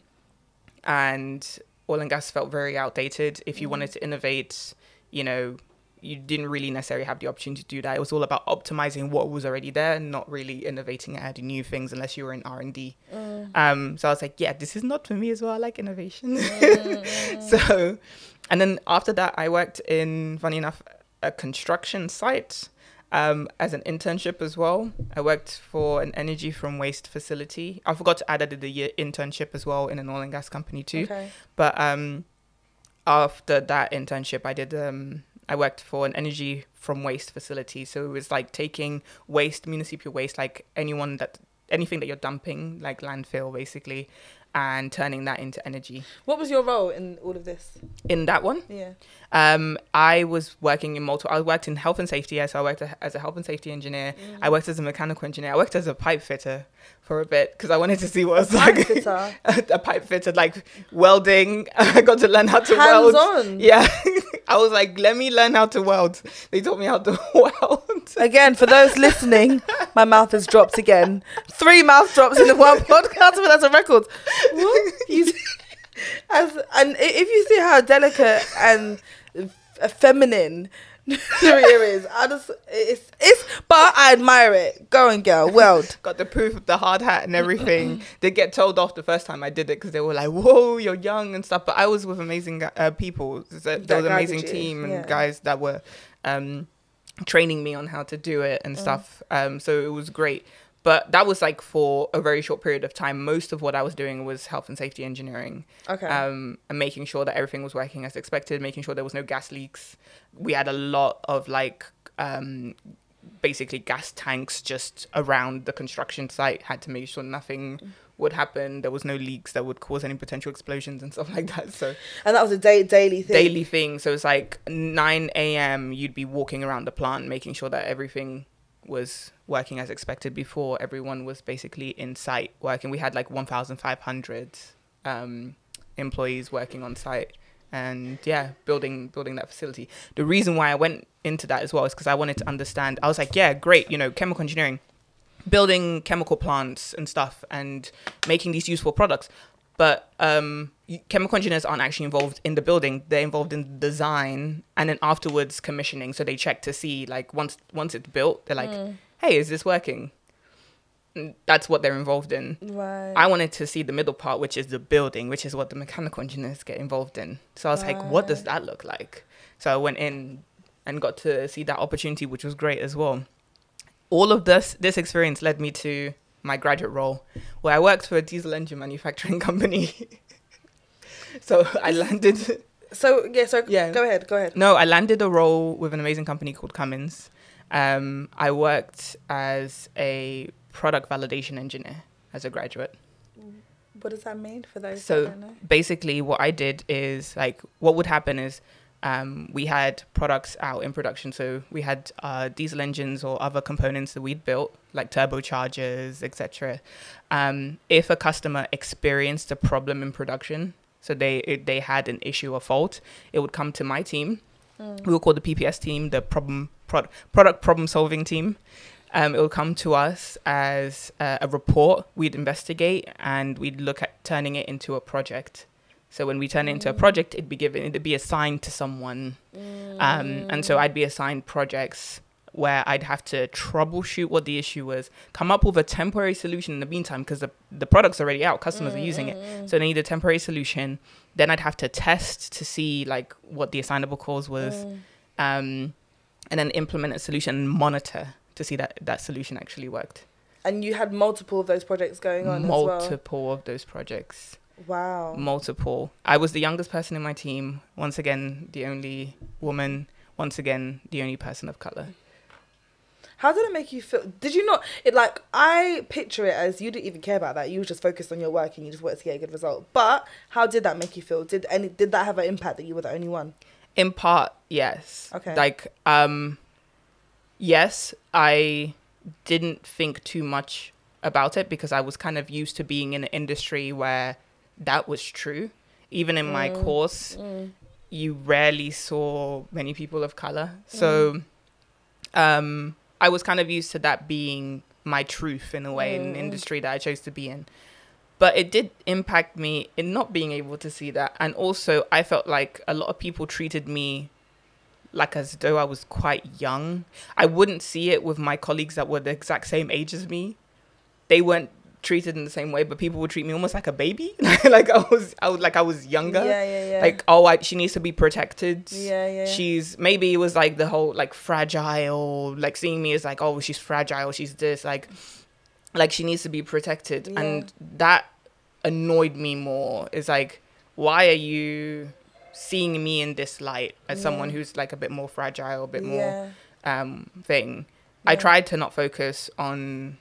and oil and gas felt very outdated. If you wanted to innovate, you know. You didn't really necessarily have the opportunity to do that. It was all about optimizing what was already there, and not really innovating and adding new things, unless you were in R and D. Mm. Um, so I was like, yeah, this is not for me as well. I like innovation. Mm, mm, so, and then after that, I worked in, funny enough, a construction site um, as an internship as well. I worked for an energy from waste facility. I forgot to add I did a year internship as well in an oil and gas company too.
Okay.
But um, after that internship, I did um, I worked for an energy from waste facility. So it was like taking waste, municipal waste, like anyone that anything that you're dumping, like landfill, basically, and turning that into energy.
What was your role in all of this?
In that one,
Yeah.
um, I was working in multiple. I worked in health and safety. Yeah, so I worked as a health and safety engineer. I worked as a mechanical engineer. I worked as a pipe fitter for a bit because I wanted to see what it was
Pipe
like.
fitter?
a pipe fitter, like welding. I got to learn how to
Hands
weld.
on.
Yeah, I was like, let me learn how to weld. They taught me how to weld.
Again, for those listening, my mouth has dropped again. Three mouth drops in the one podcast, but that's a record. What? You, as, and if you see how delicate and feminine Maria is, I just it's it's. But I admire it. Go on, girl. Weld.
Got the proof of the hard hat and everything. they get told off the first time I did it because they were like, "Whoa, you're young" and stuff. But I was with amazing uh, people. There there was an amazing team and
yeah.
guys that were um, training me on how to do it
Mm.
and stuff. Um, so it was great. But that was like for a very short period of time. Most of what I was doing was health and safety engineering.
Okay.
um, and making sure that everything was working as expected, making sure there was no gas leaks. We had a lot of like um, basically gas tanks just around the construction site. Had to make sure nothing would happen. There was no leaks that would cause any potential explosions and stuff like that. So
and that was a day daily thing.
daily thing. So it's like 9 a.m. You'd be walking around the plant, making sure that everything was working as expected before everyone was basically in site working. We had like 1,500 um, employees working on site, and yeah, building building that facility. The reason why I went into that as well is because I wanted to understand. I was like, yeah, great, you know, chemical engineering, building chemical plants and stuff, and making these useful products. But um, chemical engineers aren't actually involved in the building; they're involved in design and then afterwards commissioning. So they check to see, like, once once it's built, they're like, "Hey, is this working?" And That's what they're involved in.
Right.
I wanted to see the middle part, which is the building, which is what the mechanical engineers get involved in. So I was like, what does that look like? So I went in and got to see that opportunity, which was great as well. All of this this experience led me to my graduate role, where I worked for a diesel engine manufacturing company. so I landed.
so yeah. So
Yeah.
Go ahead. Go ahead.
No, I landed a role with an amazing company called Cummins. Um, I worked as a product validation engineer as a graduate.
What does that mean for those
So-
that don't know?
basically what I did is like what would happen is um, we had products out in production. So we had uh, diesel engines or other components that we'd built, like turbochargers, etc. Um, if a customer experienced a problem in production, so they it, they had an issue or fault, it would come to my team. We would call the PPS team the problem prod, product problem solving team. Um, it would come to us as uh, a report. We'd investigate and we'd look at turning it into a project. So when we turn it into a project, it'd be given, it'd be assigned to someone, um, and so I'd be assigned projects where I'd have to troubleshoot what the issue was, come up with a temporary solution in the meantime because the the product's already out, customers are using it, so they need a temporary solution. Then I'd have to test to see like what the assignable cause was, um, and then implement a solution and monitor to see that that solution actually worked.
And you had multiple of those projects going on as well.
Multiple of those projects.
Wow.
multiple. I was the youngest person in my team. Once again, the only woman. Once again, the only person of color.
How did it make you feel? Did you not? It like I picture it as you didn't even care about that. You were just focused on your work and you just wanted to get a good result. But how did that make you feel? Did any did that have an impact that you were the only one?
In part, yes.
Okay.
Like, um, yes, I didn't think too much about it because I was kind of used to being in an industry where that was true. Even in my mm, course, mm. you rarely saw many people of color. Mm. So, um, I was kind of used to that being my truth in a way in an industry that I chose to be in. But it did impact me in not being able to see that. And also, I felt like a lot of people treated me like as though I was quite young. I wouldn't see it with my colleagues that were the exact same age as me. They weren't treated in the same way, but people would treat me almost like a baby, like I was, I was like I was younger.
Yeah, yeah, yeah.
Like oh, I, she needs to be protected.
Yeah, yeah.
She's maybe it was like the whole like fragile, like seeing me as like oh she's fragile, she's this like, like she needs to be protected,
Yeah.
and that annoyed me more. Is like why are you seeing me in this light as someone who's like a bit more fragile, a bit more um thing. I tried to not focus on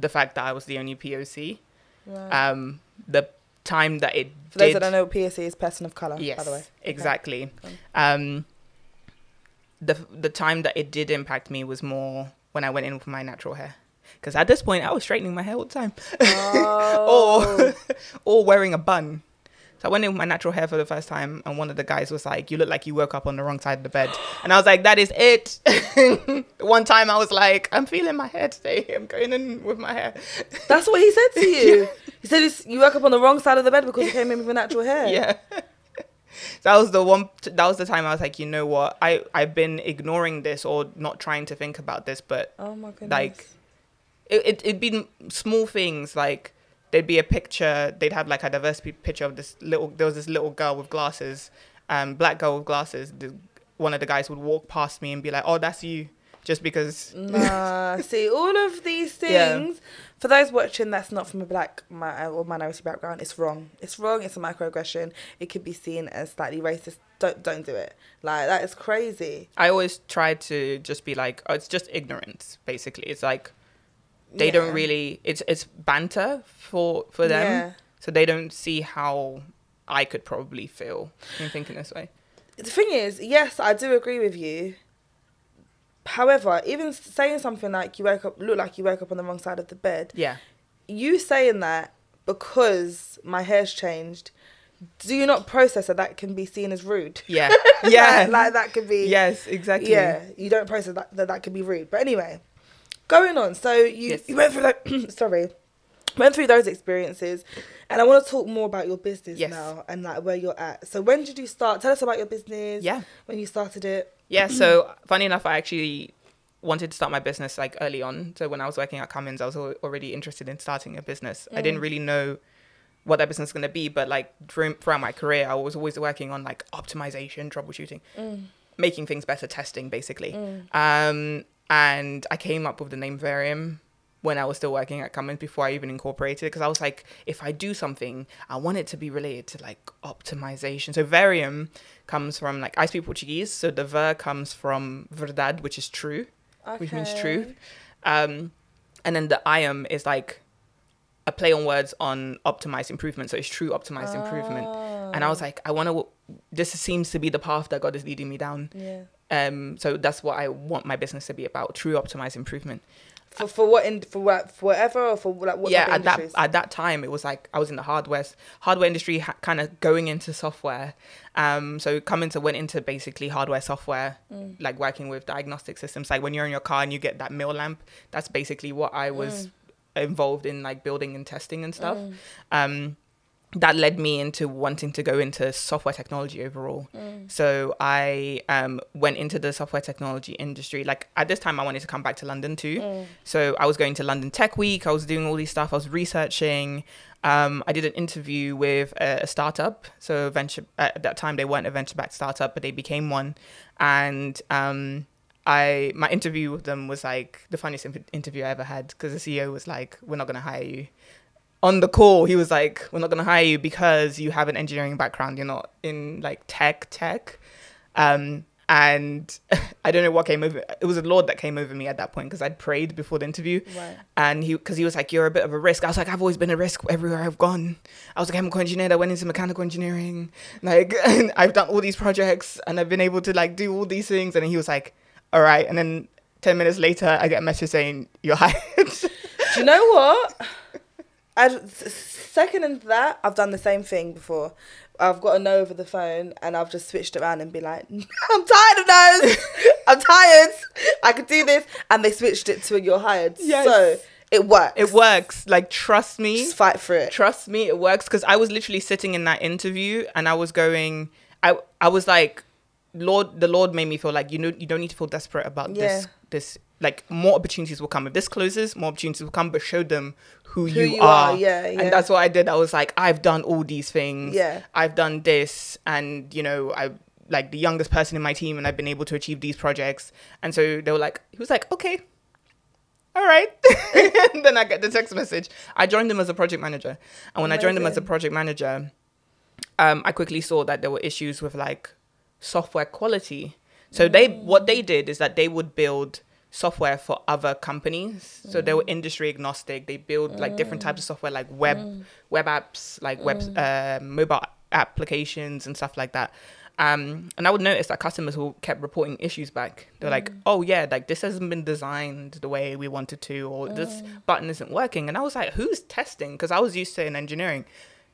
the fact that I was the only POC.
Right.
Um, the time that it
For those that don't know, POC is person of color.
yes,
By the way.
exactly.
Cool.
Um, the the time that it did impact me was more when I went in with my natural hair, because at this point I was straightening my hair all the time,
Oh.
or or wearing a bun. So I went in with my natural hair for the first time, and one of the guys was like, "You look like you woke up on the wrong side of the bed," and I was like, "That is it." One time I was like, "I'm feeling my hair today. I'm going in with my hair."
That's what he said to you. He said you woke up on the wrong side of the bed because you came in with natural hair.
yeah that was the one that was the time i was like you know what i i've been ignoring this or not trying to think about this but
Oh my goodness.
Like, it, it, it'd been small things like there'd be a picture they'd have like a diversity picture of this little there was this little girl with glasses um black girl with glasses the, one of the guys would walk past me and be like oh that's you just because
Nah, see, all of these
Yeah.
things, for those watching that's not from a black mi- or minority background, it's wrong. It's wrong. It's a microaggression. It could be seen as slightly racist. Don't don't do it. Like that is crazy.
i always try to just be like oh it's just ignorance basically it's like they don't really it's it's banter for for them
Yeah.
so they don't see how i could probably feel in thinking this way
The thing is, yes, I do agree with you. However, even saying something like you woke up, look like you woke up on the wrong side of the bed,
yeah
you saying that because my hair's changed, do you not process that that can be seen as rude?
yeah yeah
like, like that could be.
yes exactly
Yeah, you don't process that, that that could be rude. But anyway, going on. So you,
Yes.
you went through like sorry, went through those experiences, and I want to talk more about your business
Yes.
now and like where you're at. So when did you start? Tell us about your business.
yeah
When you started it.
yeah so funny enough i actually wanted to start my business like early on so when i was working at cummins i was already interested in starting a business i didn't mm. really know what that business was going to be but like throughout my career i was always working on like optimization troubleshooting mm. making things better testing basically mm. um, and i came up with the name Veriom when i was still working at cummins before i even incorporated because i was like if i do something i want it to be related to like optimization. So Veriom comes from like i speak portuguese so the ver comes from verdade which is true which means truth. Um, and then the iam is like a play on words on optimized improvement so it's true optimized improvement. And i was like i want to this seems to be the path that god is leading me down.
Yeah.
Um, so that's what I want my business to be about: true optimized improvement.
For for what in for what for whatever or for like what
yeah, at that at that time, it was like I was in the hardware hardware industry, ha- kind of going into software. Um, so Cummins went into basically hardware software,
Mm.
like working with diagnostic systems. Like when you're in your car and you get that MIL lamp, that's basically what I was
Mm.
involved in, like building and testing and stuff. Um, that led me into wanting to go into software technology overall.
Mm.
So I um, went into the software technology industry. Like at this time, I wanted to come back to London too.
Mm.
So I was going to London Tech Week. I was doing all these stuff. I was researching. Um, I did an interview with a, a startup. So venture at that time they weren't a venture backed startup, but they became one. And um, I my interview with them was like the funniest in- interview I ever had because the CEO was like, "We're not going to hire you." On the call, he was like, "We're not going to hire you because you have an engineering background. You're not in like tech tech." Um, and I don't know what came over. It was a Lord that came over me at that point because I'd prayed before the interview,
Right.
and he because he was like, "You're a bit of a risk." I was like, "I've always been a risk everywhere I've gone." I was a chemical engineer that went into mechanical engineering. Like, I've done all these projects, and I've been able to like do all these things. And he was like, "All right." And then ten minutes later, I get a message saying, "You're hired."
Do you know what? I'd, second into that, I've done the same thing before. I've got a no over the phone and I've just switched around and be like, I'm tired of no's. I'm tired. I could do this. And they switched it to you're hired.
Yes.
So it works.
it works. Like, trust me.
Just fight for it.
trust me it works because i was literally sitting in that interview and i was going i i was like lord the lord made me feel like you know you don't need to feel desperate about this this like more opportunities will come if this closes more opportunities will come but show them who,
Who
you,
you
are,
are, yeah, yeah.
and that's what i did i was like i've done all these things
Yeah.
i've done this and you know i like the youngest person in my team and i've been able to achieve these projects and so they were like he was like okay all right. and then I get the text message. I joined them as a project manager. And when I joined them as a project manager, um, I quickly saw that there were issues with like software quality. So they what they did is that they would build software for other companies. So they were mm. industry agnostic. They build like different types of mm. software like web mm. web apps, like web uh, mobile applications and stuff like that. Um, and I would notice that customers who kept reporting issues back. They're like, "Oh yeah, like this hasn't been designed the way we wanted to, or this button isn't working." And I was like, "Who's testing?" Because I was used to in engineering,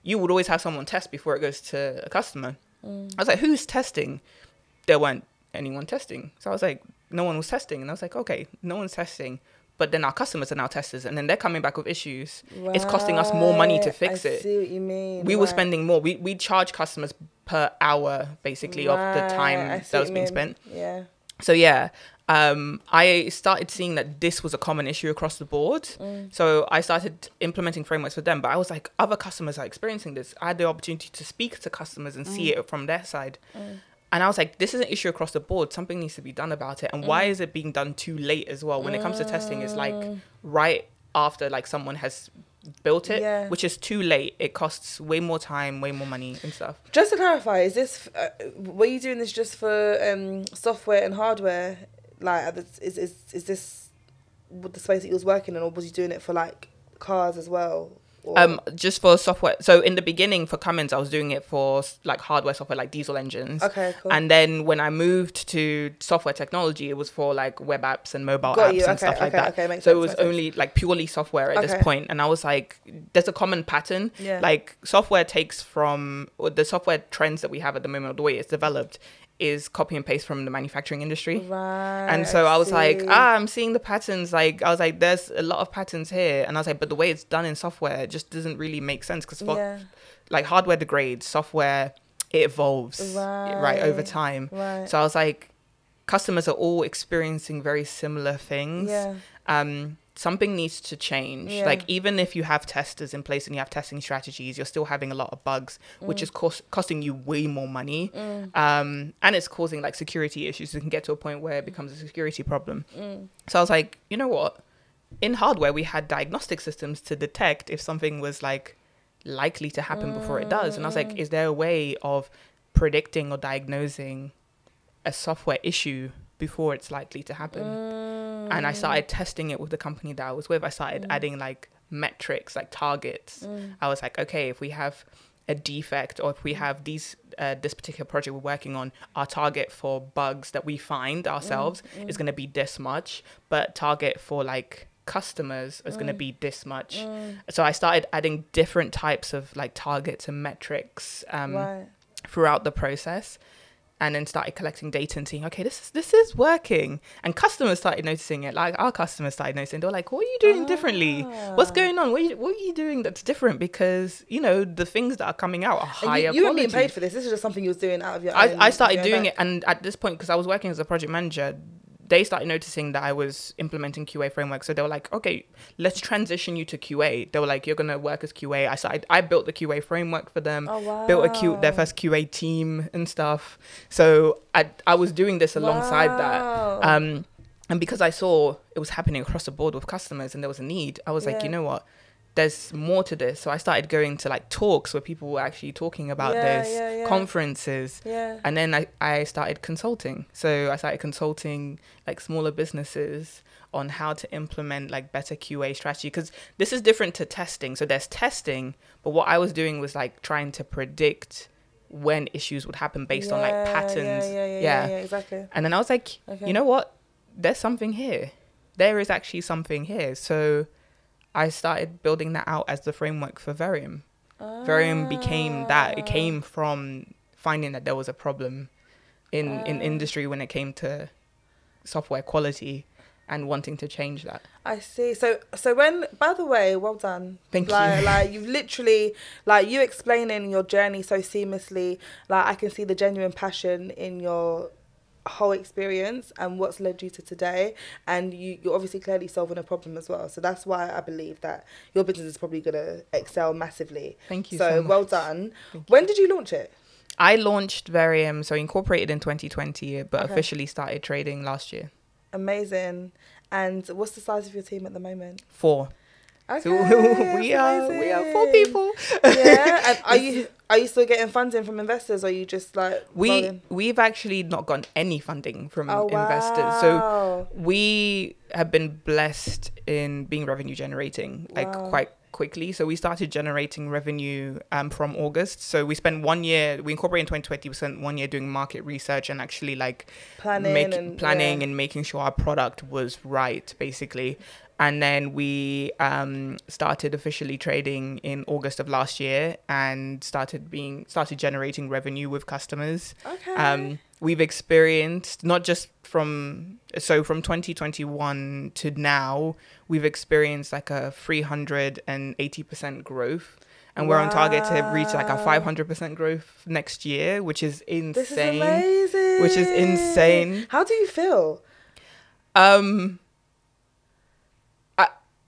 you would always have someone test before it goes to a customer. I was like, "Who's testing?" There weren't anyone testing, so I was like, "No one was testing," and I was like, "Okay, no one's testing." But then our customers are now testers, and then they're coming back with issues. It's costing us more money to
Right,
fix
I
it
see what you mean.
we were spending more. We we charge customers per hour basically of the time that was being
mean.
spent.
Yeah.
So yeah, um, I started seeing that this was a common issue across the board.
Mm.
So I started implementing frameworks for them. But I was like, other customers are experiencing this. I had the opportunity to speak to customers and
Mm.
see it from their side. And I was like, this is an issue across the board. Something needs to be done about it. And why
Mm.
is it being done too late as well? When it comes to testing, it's like right after like someone has built it,
Yeah.
which is too late. It costs way more time, way more money and stuff.
Just to clarify, is this uh, were you doing this just for um, software and hardware? Like, is is is this the space that you was working in, or was you doing it for like cars as well?
Um, just for software. So in the beginning for Cummins, I was doing it for like hardware software, like diesel engines.
okay, cool.
And then when I moved to software technology, it was for like web apps and mobile
Got
apps
you.
and
Okay,
stuff like
okay,
that.
okay, makes
so
sense,
it was
makes sense.
only like purely software at
Okay.
this point, and I was like, there's a common pattern.
Yeah.
Like software takes from or the software trends that we have at the moment, or the way it's developed, is copy and paste from the manufacturing industry.
right.
And so I was like, ah, I'm seeing the patterns. Like, I was like, there's a lot of patterns here. And I was like, but the way it's done in software just doesn't really make sense because,
yeah,
like, hardware degrades, software, it evolves, right, over time.
right.
So I was like, customers are all experiencing very similar things.
yeah,
Um, something needs to change.
Yeah.
Like, even if you have testers in place and you have testing strategies, you're still having a lot of bugs, which
Mm.
is cost- costing you way more money. Um, and it's causing like security issues. It can get to a point where it becomes a security problem.
Mm.
So I was like, you know what? In hardware, we had diagnostic systems to detect if something was like likely to happen before it does. And I was like, is there a way of predicting or diagnosing a software issue before it's likely to happen? And I started testing it with the company that I was with. I started adding like metrics, like targets. I was like, okay, if we have a defect or if we have these uh, this particular project we're working on, our target for bugs that we find ourselves is going to be this much, but target for like customers is going to be this much.
Mm.
So I started adding different types of like targets and metrics um,
right.
throughout the process and then started collecting data and seeing okay this is this is working and customers started noticing it like our customers started noticing they were like what are you doing differently what's
Ah.
going on what are, you, what are you doing that's different because you know the things that are coming out are
And
higher
you, you weren't being paid for this. This is just something you was doing out of your.
I,
own-
I started doing
back.
it and at this point because i was working as a project manager they started noticing that i was implementing qa framework. So they were like okay let's transition you to qa they were like you're going to work as qa i started i built the qa framework for them
Oh wow.
built a Q, their first qa team and stuff. So i i was doing this alongside that. Um and because i saw it was happening across the board with customers and there was a need i was like you know what there's more to this so i started going to like talks where people were actually talking about
Yeah,
this
yeah, yeah.
conferences
yeah.
and then I, I started consulting so i started consulting like smaller businesses on how to implement like better qa strategy because this is different to testing so there's testing but what i was doing was like trying to predict when issues would happen based on like patterns
Yeah, yeah, yeah,
Yeah.
yeah, exactly.
and then i was like
Okay.
you know what there's something here there is actually something here so i started building that out as the framework for Veriom Veriom became that. It
Ah.
came from finding that there was a problem in in
Ah.
industry when it came to software quality and wanting to change that.
I see. So, so when, by the way, well done.
Thank
like,
you.
Like you've literally, like you explaining your journey so seamlessly. Like I can see the genuine passion in your whole experience and what's led you to today. And you, you're obviously clearly solving a problem as well. So that's why I believe that your business is probably gonna excel massively.
Thank you
So,
so,
well done.
Thank
When did you launch it?
I launched Veriom, so incorporated in 2020, but
Okay.
officially started trading last year.
Amazing. And what's the size of your team at the moment?
Four.
Okay,
So we are we are four people.
yeah, and are you are you still getting funding from investors, or are you just like
We
rolling?
we've actually not gotten any funding from
oh,
investors. So we have been blessed in being revenue generating like
Wow.
quite quickly so we started generating revenue um, from august so we spent one year we incorporated in 2020 we spent one year doing market research and actually like
planning
make,
and
planning
yeah.
and making sure our product was right basically and then we um, started officially trading in august of last year and started being started generating revenue with customers
okay.
um, we've experienced not just from so from 2021 to now we've experienced like a 380% growth and we're on target to reach like a 500% growth next year which is insane
this is amazing.
which is insane.
How do you feel?
um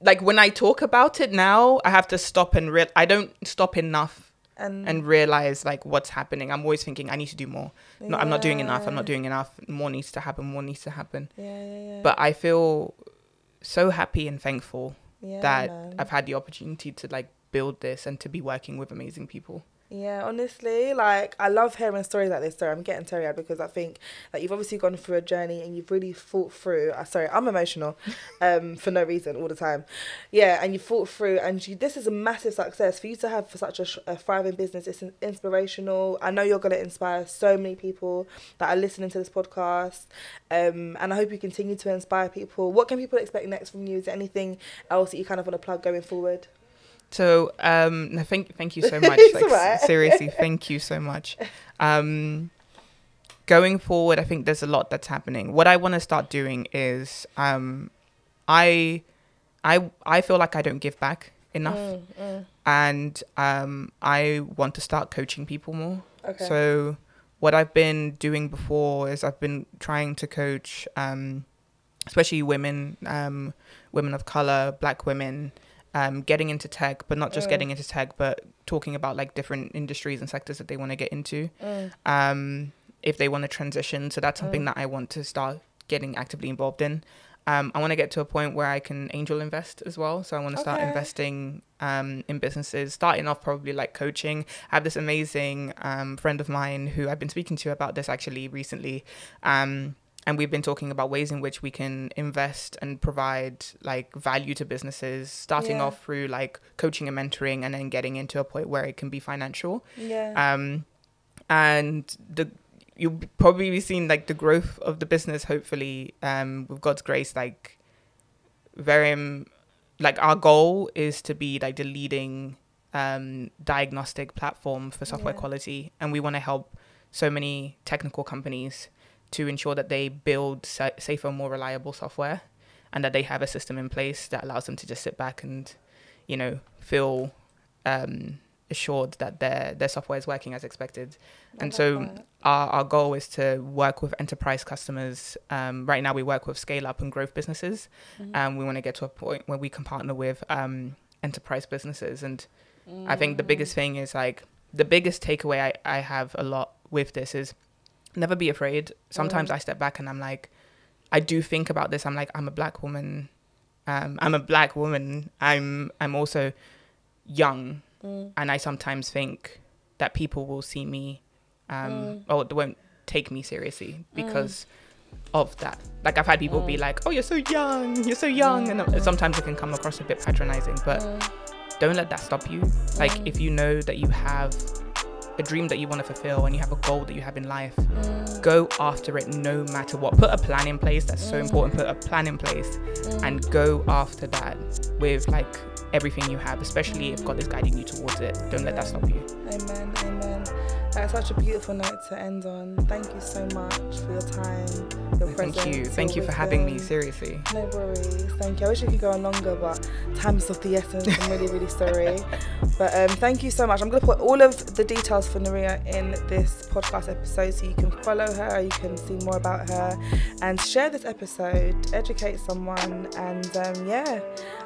like when i talk about it now i have to stop and real i don't stop enough
And
and realize like what's happening. I'm always thinking i need to do more. No, i'm not doing enough. I'm not doing enough. More needs to happen. More needs to happen.
Yeah, yeah, yeah.
but I feel so happy and thankful
yeah,
that
man.
I've had the opportunity to like build this and to be working with amazing people.
Yeah, honestly, like I love hearing stories like this. Sorry, I'm getting teary eyed because I think that you've obviously gone through a journey and you've really fought through. Uh, sorry, I'm emotional, um, for no reason all the time. Yeah, and you fought through, and you, this is a massive success for you to have for such a, a thriving business. It's in- inspirational. I know you're going to inspire so many people that are listening to this podcast, um, and I hope you continue to inspire people. What can people expect next from you? Is there anything else that you kind of want to plug going forward?
So um, no, thank thank you so much. Like,
alright.
seriously, thank you so much. Um, going forward, I think there's a lot that's happening. What I want to start doing is um, I I I feel like I don't give back enough,
Mm, mm.
and um, I want to start coaching people more.
Okay.
So what I've been doing before is I've been trying to coach, um, especially women, um, women of color, black women, um, getting into tech, but not just
Mm.
getting into tech, but talking about like different industries and sectors that they want to get into,
Mm.
um, if they want to transition. So that's something
Mm.
that I want to start getting actively involved in. Um, I want to get to a point where I can angel invest as well. So I want to start
Okay.
investing um, in businesses, starting off probably like coaching. I have this amazing um, friend of mine who I've been speaking to about this actually recently. Um, and we've been talking about ways in which we can invest and provide like value to businesses, starting
Yeah.
off through like coaching and mentoring and then getting into a point where it can be financial
Yeah.
um, and the you'll probably be seeing like the growth of the business hopefully um, with god's grace like very um, like our goal is to be like the leading um, diagnostic platform for software
Yeah.
quality, and we want to help so many technical companies to ensure that they build sa- safer, more reliable software, and that they have a system in place that allows them to just sit back and, you know, feel um, assured that their their software is working as expected.
I
And so
that.
our, our goal is to work with enterprise customers. Um, right now, we work with scale up and growth businesses,
Mhm.
and we want to get to a point where we can partner with um, enterprise businesses. And I think the biggest thing is like the biggest takeaway I, I have a lot with this is never be afraid. Sometimes
Mm.
I step back and I'm like, I do think about this. I'm like, I'm a black woman. Um, I'm a black woman. I'm I'm also young,
Mm.
and I sometimes think that people will see me, um,
Mm.
or they won't take me seriously because of that. Like I've had people be
Mm.
like, "Oh, you're so young. You're so young," and uh, sometimes it can come across a bit patronizing. But
Mm.
don't let that stop you. Like
Mm.
if you know that you have a dream that you want to fulfill and you have a goal that you have in life,
Mm.
go after it no matter what. Put a plan in place. That's so
Mm.
important. Put a plan in place and go after that with like everything you have, especially if God is guiding you towards it. Don't let that stop you.
Amen. Amen. That's such a beautiful note to end on. Thank you so much for your time, your presence.
Thank you. Thank you for having me. Seriously.
No worries. Thank you. I wish we could go on longer, but time's of the essence. I'm really, really sorry. But um, thank you so much. I'm going to put all of the details for Nuria in this podcast episode so you can follow her, you can see more about her, and share this episode, educate someone. And um, yeah,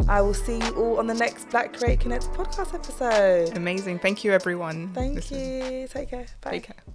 I will see you all on the next Black Create Connect podcast episode.
Amazing. Thank you, everyone.
Thank you. Take care. Bye.
Take care.